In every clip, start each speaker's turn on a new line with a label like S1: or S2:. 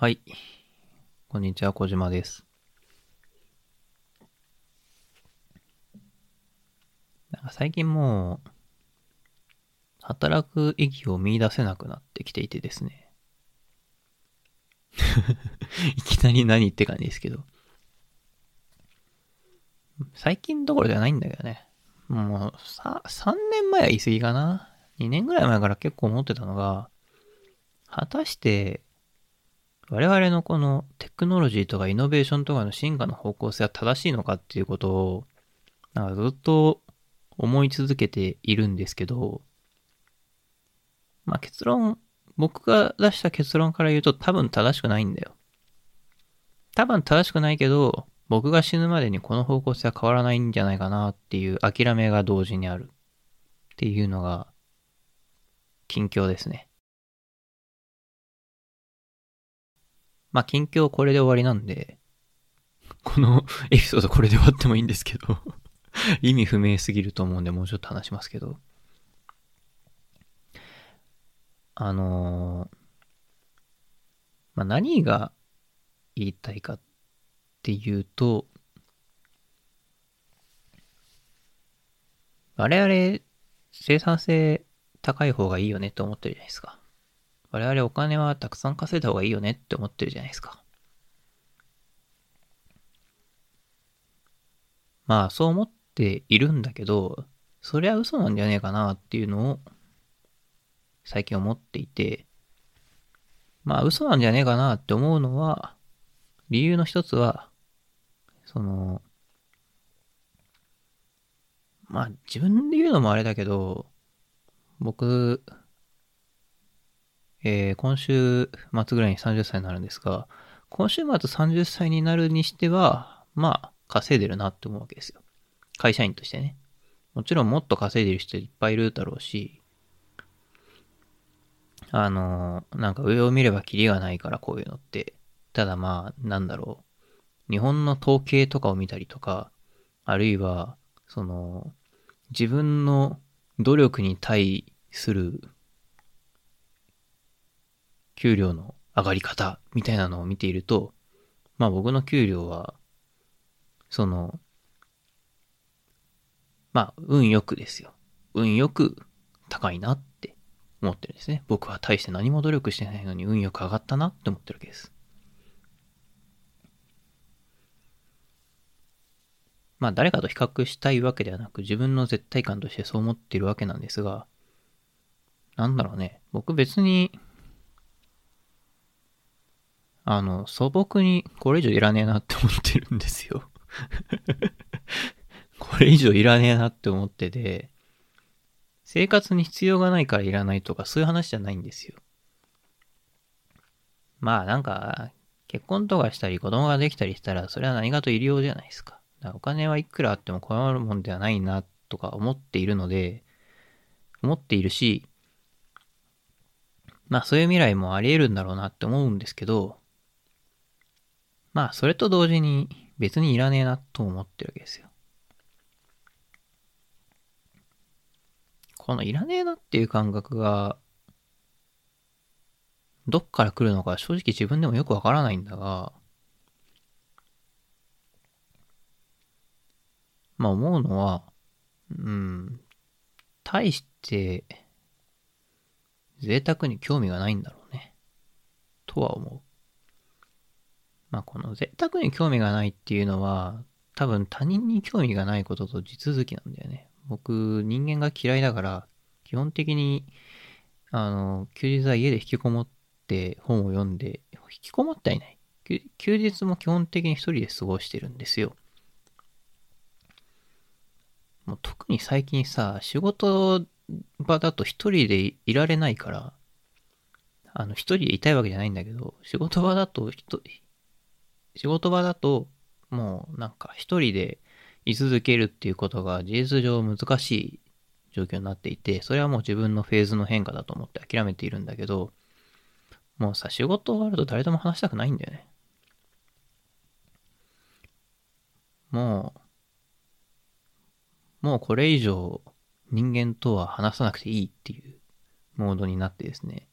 S1: はい。こんにちは、小島です。なんか最近もう、働く意義を見出せなくなってきていてですね。いきなり何って感じですけど。最近どころじゃないんだけどね。もう、さ、3年前は言い過ぎかな。2年ぐらい前から結構思ってたのが、果たして、我々のこのテクノロジーとかイノベーションとかの進化の方向性は正しいのかっていうことを、なんかずっと思い続けているんですけど、まあ結論、僕が出した結論から言うと多分正しくないんだよ。多分正しくないけど、僕が死ぬまでにこの方向性は変わらないんじゃないかなっていう諦めが同時にあるっていうのが近況ですね。まあ、近況これで終わりなんで、この エピソードこれで終わってもいいんですけど、意味不明すぎると思うんで、もうちょっと話しますけど。あのーまあ、何が言いたいかっていうと、我々生産性高い方がいいよねって思ってるじゃないですか。我々お金はたくさん稼いだ方がいいよねって思ってるじゃないですか。まあそう思っているんだけど、それは嘘なんじゃねえかなっていうのを最近思っていて、まあ嘘なんじゃねえかなって思うのは、理由の一つは、その、まあ自分で言うのもあれだけど、僕、えー今週末ぐらいに30歳になるんですが、今週末30歳になるにしては、まあ、稼いでるなって思うわけですよ。会社員としてね。もちろんもっと稼いでる人いっぱいいるだろうし、あのーなんか上を見ればキリがないからこういうのって。ただまあ、なんだろう。日本の統計とかを見たりとか、あるいは、その、自分の努力に対する給料の上がり方みたいなのを見ていると、まあ僕の給料は、その、まあ運よくですよ。運よく高いなって思ってるんですね。僕は大して何も努力してないのに運よく上がったなって思ってるわけです。まあ誰かと比較したいわけではなく自分の絶対感としてそう思っているわけなんですが、なんだろうね。僕別にあの、素朴にこれ以上いらねえなって思ってるんですよ。これ以上いらねえなって思ってて、生活に必要がないからいらないとかそういう話じゃないんですよ。まあなんか、結婚とかしたり子供ができたりしたらそれは何かと入りようじゃないですか。だからお金はいくらあっても困るもんではないなとか思っているので、思っているし、まあそういう未来もあり得るんだろうなって思うんですけど、まあ、それと同時に別にいらねえなと思ってるわけですよ。このいらねえなっていう感覚が、どっから来るのか正直自分でもよくわからないんだが、まあ思うのは、うん、対して、贅沢に興味がないんだろうね。とは思う。まあこの贅沢に興味がないっていうのは、多分他人に興味がないことと地続きなんだよね。僕、人間が嫌いだから、基本的に、あの、休日は家で引きこもって本を読んで、引きこもってはいない。休日も基本的に一人で過ごしてるんですよ。もう特に最近さ、仕事場だと一人でいられないから、あの、一人でいたいわけじゃないんだけど、仕事場だと一仕事場だと、もうなんか一人で居続けるっていうことが事実上難しい状況になっていて、それはもう自分のフェーズの変化だと思って諦めているんだけど、もうさ、仕事終わると誰とも話したくないんだよね。もう、もうこれ以上人間とは話さなくていいっていうモードになってですね。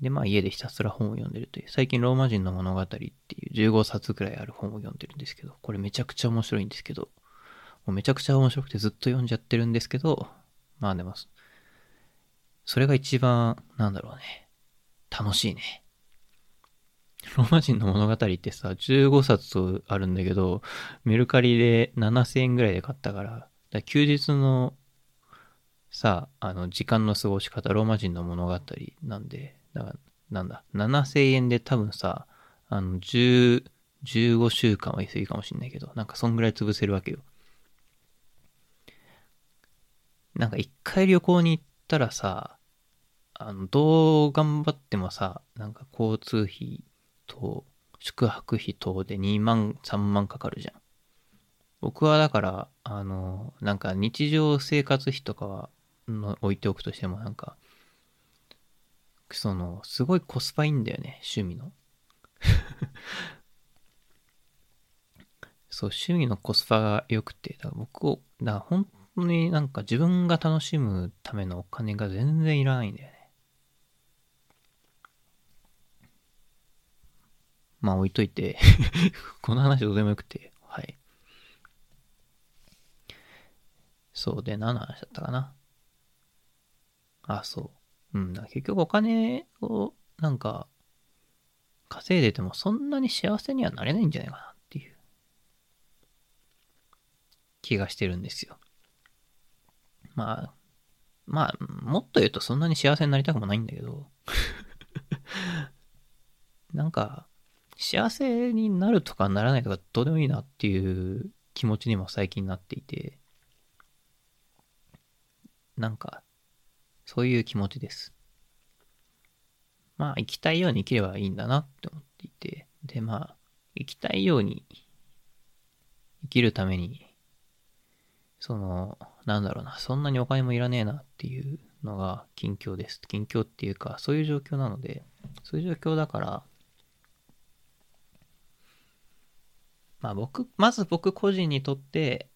S1: で、まあ家でひたすら本を読んでるという、最近ローマ人の物語っていう15冊くらいある本を読んでるんですけど、これめちゃくちゃ面白いんですけど、もうめちゃくちゃ面白くてずっと読んじゃってるんですけど、まあでも、それが一番、なんだろうね、楽しいね。ローマ人の物語ってさ、15冊あるんだけど、メルカリで7000円ぐらいで買ったから、から休日のさ、あの、時間の過ごし方、ローマ人の物語なんで、だから、なんだ、7000円で多分さ、あの、10、15週間は言い過ぎかもしんないけど、なんかそんぐらい潰せるわけよ。なんか一回旅行に行ったらさ、あの、どう頑張ってもさ、なんか交通費と宿泊費等で2万、3万かかるじゃん。僕はだから、あの、なんか日常生活費とかはの置いておくとしてもなんか、その、すごいコスパいいんだよね、趣味の。そう、趣味のコスパが良くて、だから僕を、だから本当になんか自分が楽しむためのお金が全然いらないんだよね。まあ置いといて この話どうでもよくて、はい。そうで、何の話だったかな。あ、そう。うん、だ結局お金をなんか稼いでてもそんなに幸せにはなれないんじゃないかなっていう気がしてるんですよ。まあ、まあ、もっと言うとそんなに幸せになりたくもないんだけど。なんか、幸せになるとかならないとかどうでもいいなっていう気持ちにも最近なっていて、なんか、そういう気持ちです。まあ、生きたいように生きればいいんだなって思っていて、で、まあ、生きたいように生きるために、その、なんだろうな、そんなにお金もいらねえなっていうのが近況です。近況っていうか、そういう状況なので、そういう状況だから、まあ僕、まず僕個人にとって、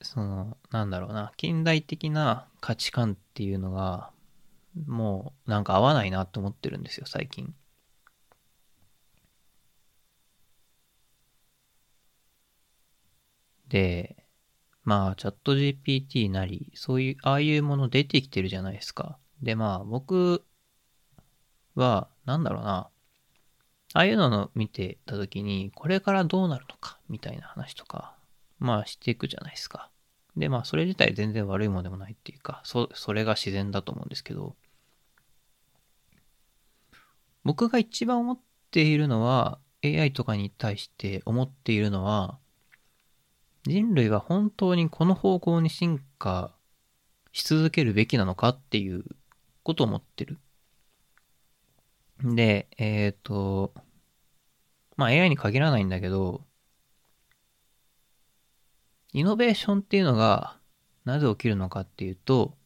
S1: その、なんだろうな、近代的な価値観っていうのが、もうなんか合わないなと思ってるんですよ、最近。で、まあ、チャット GPT なり、そういう、ああいうもの出てきてるじゃないですか。で、まあ、僕は、なんだろうな、ああいうのを見てた時に、これからどうなるのか、みたいな話とか、まあしていくじゃないですか。で、まあそれ自体全然悪いものでもないっていうか、そ、それが自然だと思うんですけど、僕が一番思っているのは、AI とかに対して思っているのは、人類は本当にこの方向に進化し続けるべきなのかっていうことを思ってる。で、えっ、ー、と、まあ AI に限らないんだけど、イノベーションっていうのがなぜ起きるのかっていうと、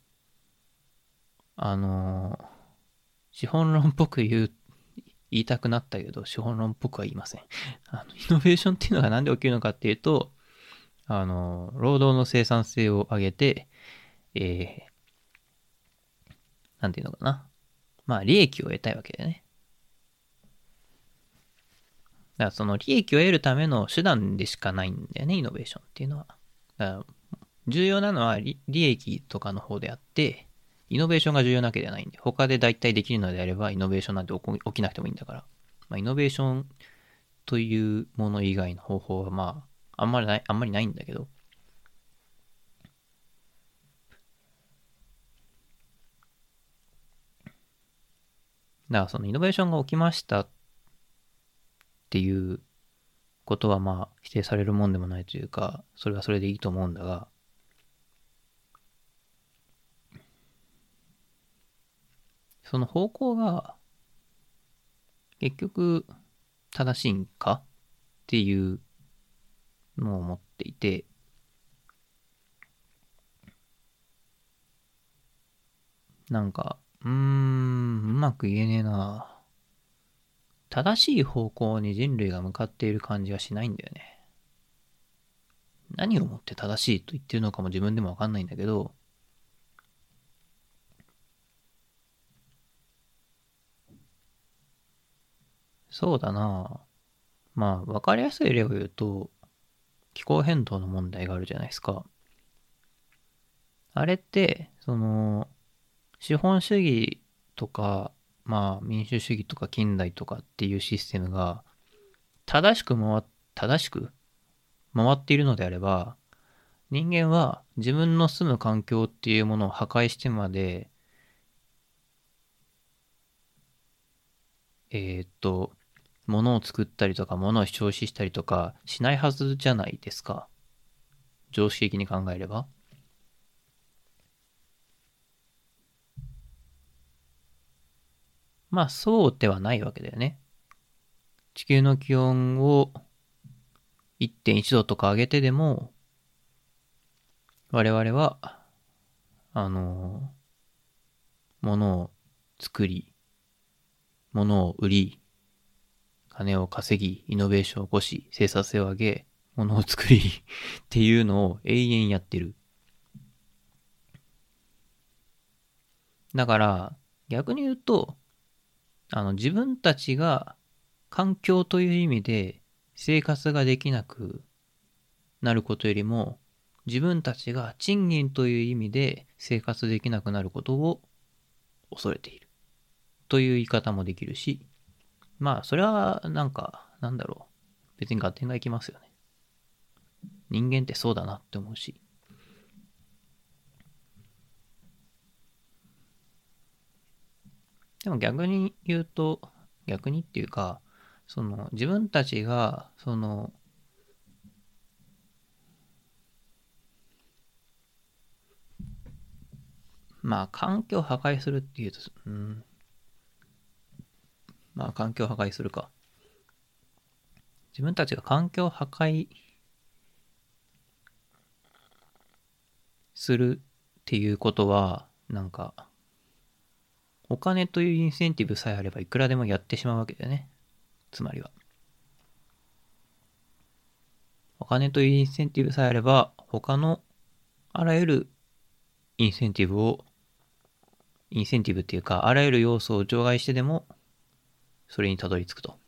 S1: あの、資本論っぽく言う、言いたくなったけど、資本論っぽくは言いません。あの、イノベーションっていうのがなんで起きるのかっていうと、あの、労働の生産性を上げて、えー、なんていうのかな。まあ、利益を得たいわけだよね。だからその利益を得るための手段でしかないんだよね、イノベーションっていうのは。だから重要なのは利益とかの方であって、イノベーションが重要なわけではないんで、他で大体できるのであれば、イノベーションなんて起きなくてもいいんだから。まあ、イノベーションというもの以外の方法は、まあ、あんまりない、あんまりないんだけど。だからそのイノベーションが起きましたっていうことはまあ否定されるもんでもないというか、それはそれでいいと思うんだが、その方向が結局正しいんか？っていうのを思っていて、なんか、うーん、うまく言えねえな。正しい方向に人類が向かっている感じがしないんだよね。何をもって正しいと言ってるのかも自分でもわかんないんだけど、そうだなまあ、わかりやすい例を言うと、気候変動の問題があるじゃないですか。あれって、その、資本主義とか、まあ、民主主義とか近代とかっていうシステムが、正しく回っ、正しく回っているのであれば、人間は自分の住む環境っていうものを破壊してまで、えーっと、物を作ったりとか、物を消費したりとかしないはずじゃないですか。常識的に考えれば。まあ、そうではないわけだよね。地球の気温を1.1度とか上げてでも、我々は、あの、物を作り、物を売り、金を稼ぎ、イノベーションを起こし、生産性を上げ、物を作り っていうのを永遠やってる。だから、逆に言うと、あの、自分たちが環境という意味で生活ができなくなることよりも、自分たちが賃金という意味で生活できなくなることを恐れている。という言い方もできるし、まあ、それは、なんか、なんだろう。別に合点がいきますよね。人間ってそうだなって思うし。でも逆に言うと、逆にっていうか、その、自分たちが、その、まあ、環境を破壊するっていうと、うん、まあ、環境破壊するか。自分たちが環境破壊するっていうことは、なんか、お金というインセンティブさえあればいくらでもやってしまうわけだよね。つまりは。お金というインセンティブさえあれば、他のあらゆるインセンティブを、インセンティブっていうか、あらゆる要素を除外してでも、それにたどり着くと。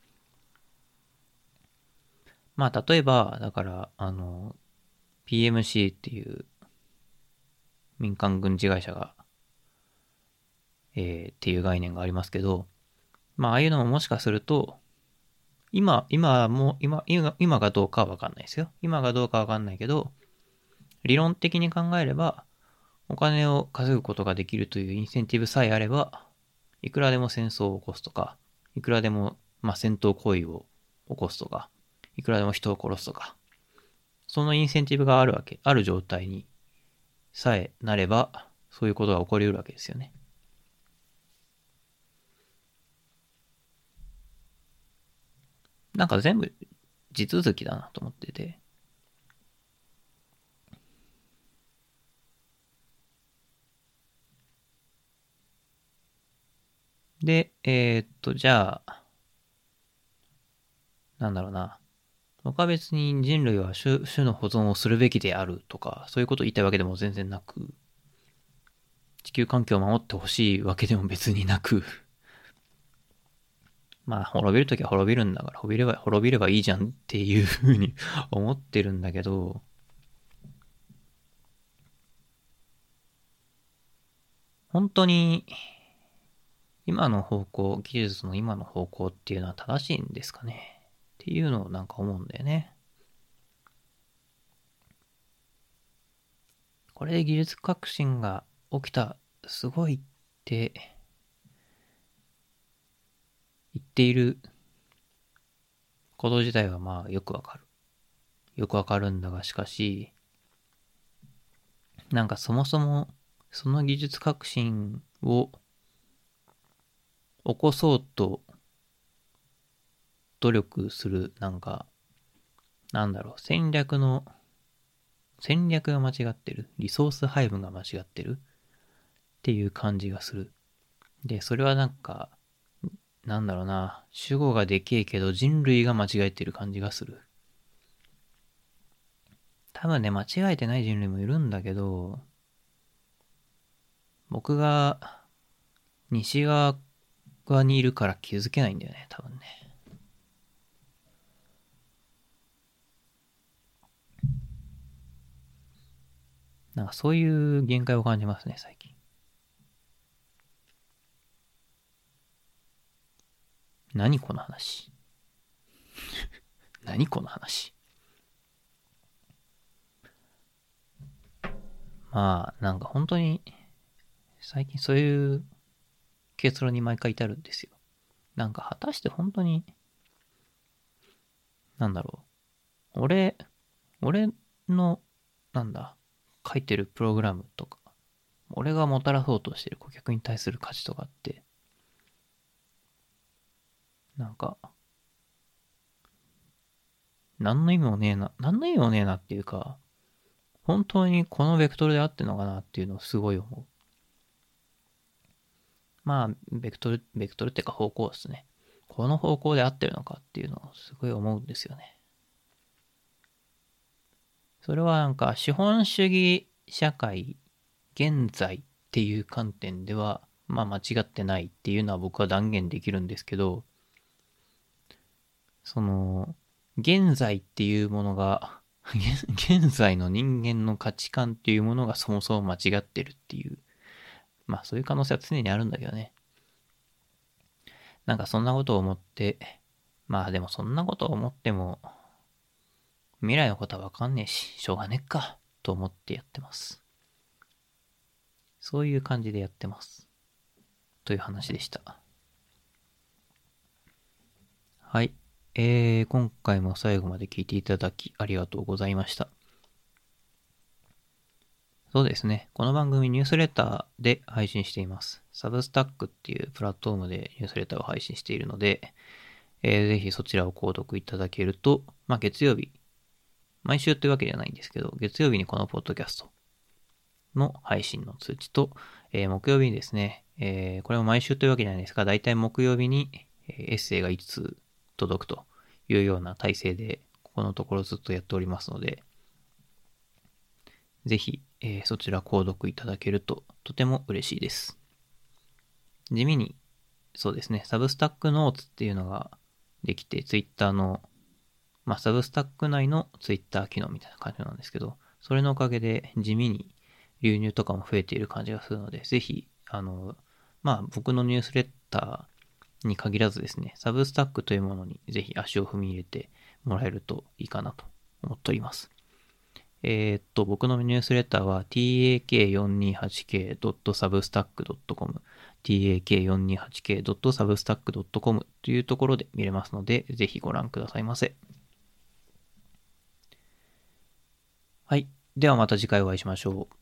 S1: まあ、例えば、だから、あの、PMC っていう民間軍事会社が、えー、っていう概念がありますけど、まあ、ああいうのももしかすると、今、今も、今、今、がどうかはわかんないですよ。今がどうかわかんないけど、理論的に考えれば、お金を稼ぐことができるというインセンティブさえあれば、いくらでも戦争を起こすとか、いくらでも、まあ、戦闘行為を起こすとか、いくらでも人を殺すとか、そのインセンティブがあるわけ、ある状態にさえなれば、そういうことが起こりうるわけですよね。なんか全部地続きだなと思ってて。で、えー、っと、じゃあ、なんだろうな。僕は別に人類は種種の保存をするべきであるとか、そういうことを言いたいわけでも全然なく、地球環境を守ってほしいわけでも別になく、まあ、滅びるときは滅びるんだから、滅びれば、滅びればいいじゃんっていうふうに 思ってるんだけど、本当に、今の方向、技術の今の方向っていうのは正しいんですかね？っていうのをなんか思うんだよね。これで技術革新が起きた、すごいって、言っていること自体はまあよくわかる。よくわかるんだが、しかし、なんかそもそもその技術革新を起こそうと努力する、なんか、なんだろう、戦略の、戦略が間違ってる。リソース配分が間違ってるっていう感じがする。で、それはなんか、なんだろうな、主語がでけえけど人類が間違えてる感じがする。多分ね、間違えてない人類もいるんだけど、僕が西側側にいるから気づけないんだよね、多分ね。なんかそういう限界を感じますね、最近。何この話？何この話？まあ、なんか本当に、最近そういう結論に毎回至るんですよ。なんか果たして本当に、なんだろう。俺、俺の、なんだ、書いてるプログラムとか、俺がもたらそうとしてる顧客に対する価値とかって、なんか、何の意味もねえな、何の意味もねえなっていうか、本当にこのベクトルで合ってるのかなっていうのをすごい思う。まあ、ベクトル、ベクトルっていうか方向ですね。この方向で合ってるのかっていうのをすごい思うんですよね。それはなんか資本主義社会現在っていう観点では、まあ間違ってないっていうのは僕は断言できるんですけど、その、現在っていうものが、現在の人間の価値観っていうものがそもそも間違ってるっていう、まあそういう可能性は常にあるんだけどね。なんかそんなことを思って、まあでもそんなことを思っても、未来のことはわかんねえし、しょうがねっか、と思ってやってます。そういう感じでやってます。という話でした。はい。えー、今回も最後まで聞いていただきありがとうございました。そうですね。この番組ニュースレターで配信しています。サブスタックっていうプラットフォームでニュースレターを配信しているので、えー、ぜひそちらを購読いただけると、まあ、月曜日、毎週というわけじゃないんですけど、月曜日にこのポッドキャストの配信の通知と、えー、木曜日にですね、えー、これも毎週というわけじゃないですが、だいたい木曜日にエッセイが5つ届くというような体制で、ここのところずっとやっておりますので、ぜひ、えー、そちら購読いただけるととても嬉しいです。地味に、そうですね、サブスタックノーツっていうのができて、ツイッターの、まあ、サブスタック内のツイッター機能みたいな感じなんですけど、それのおかげで地味に流入とかも増えている感じがするので、ぜひ、あの、まあ、僕のニュースレッタに限らずですね、サブスタックというものにぜひ足を踏み入れてもらえるといいかなと思っております。えー、っと、僕のニュースレターは tak428k.substack.com tak428k.substack.com というところで見れますので、ぜひご覧くださいませ。はい。ではまた次回お会いしましょう。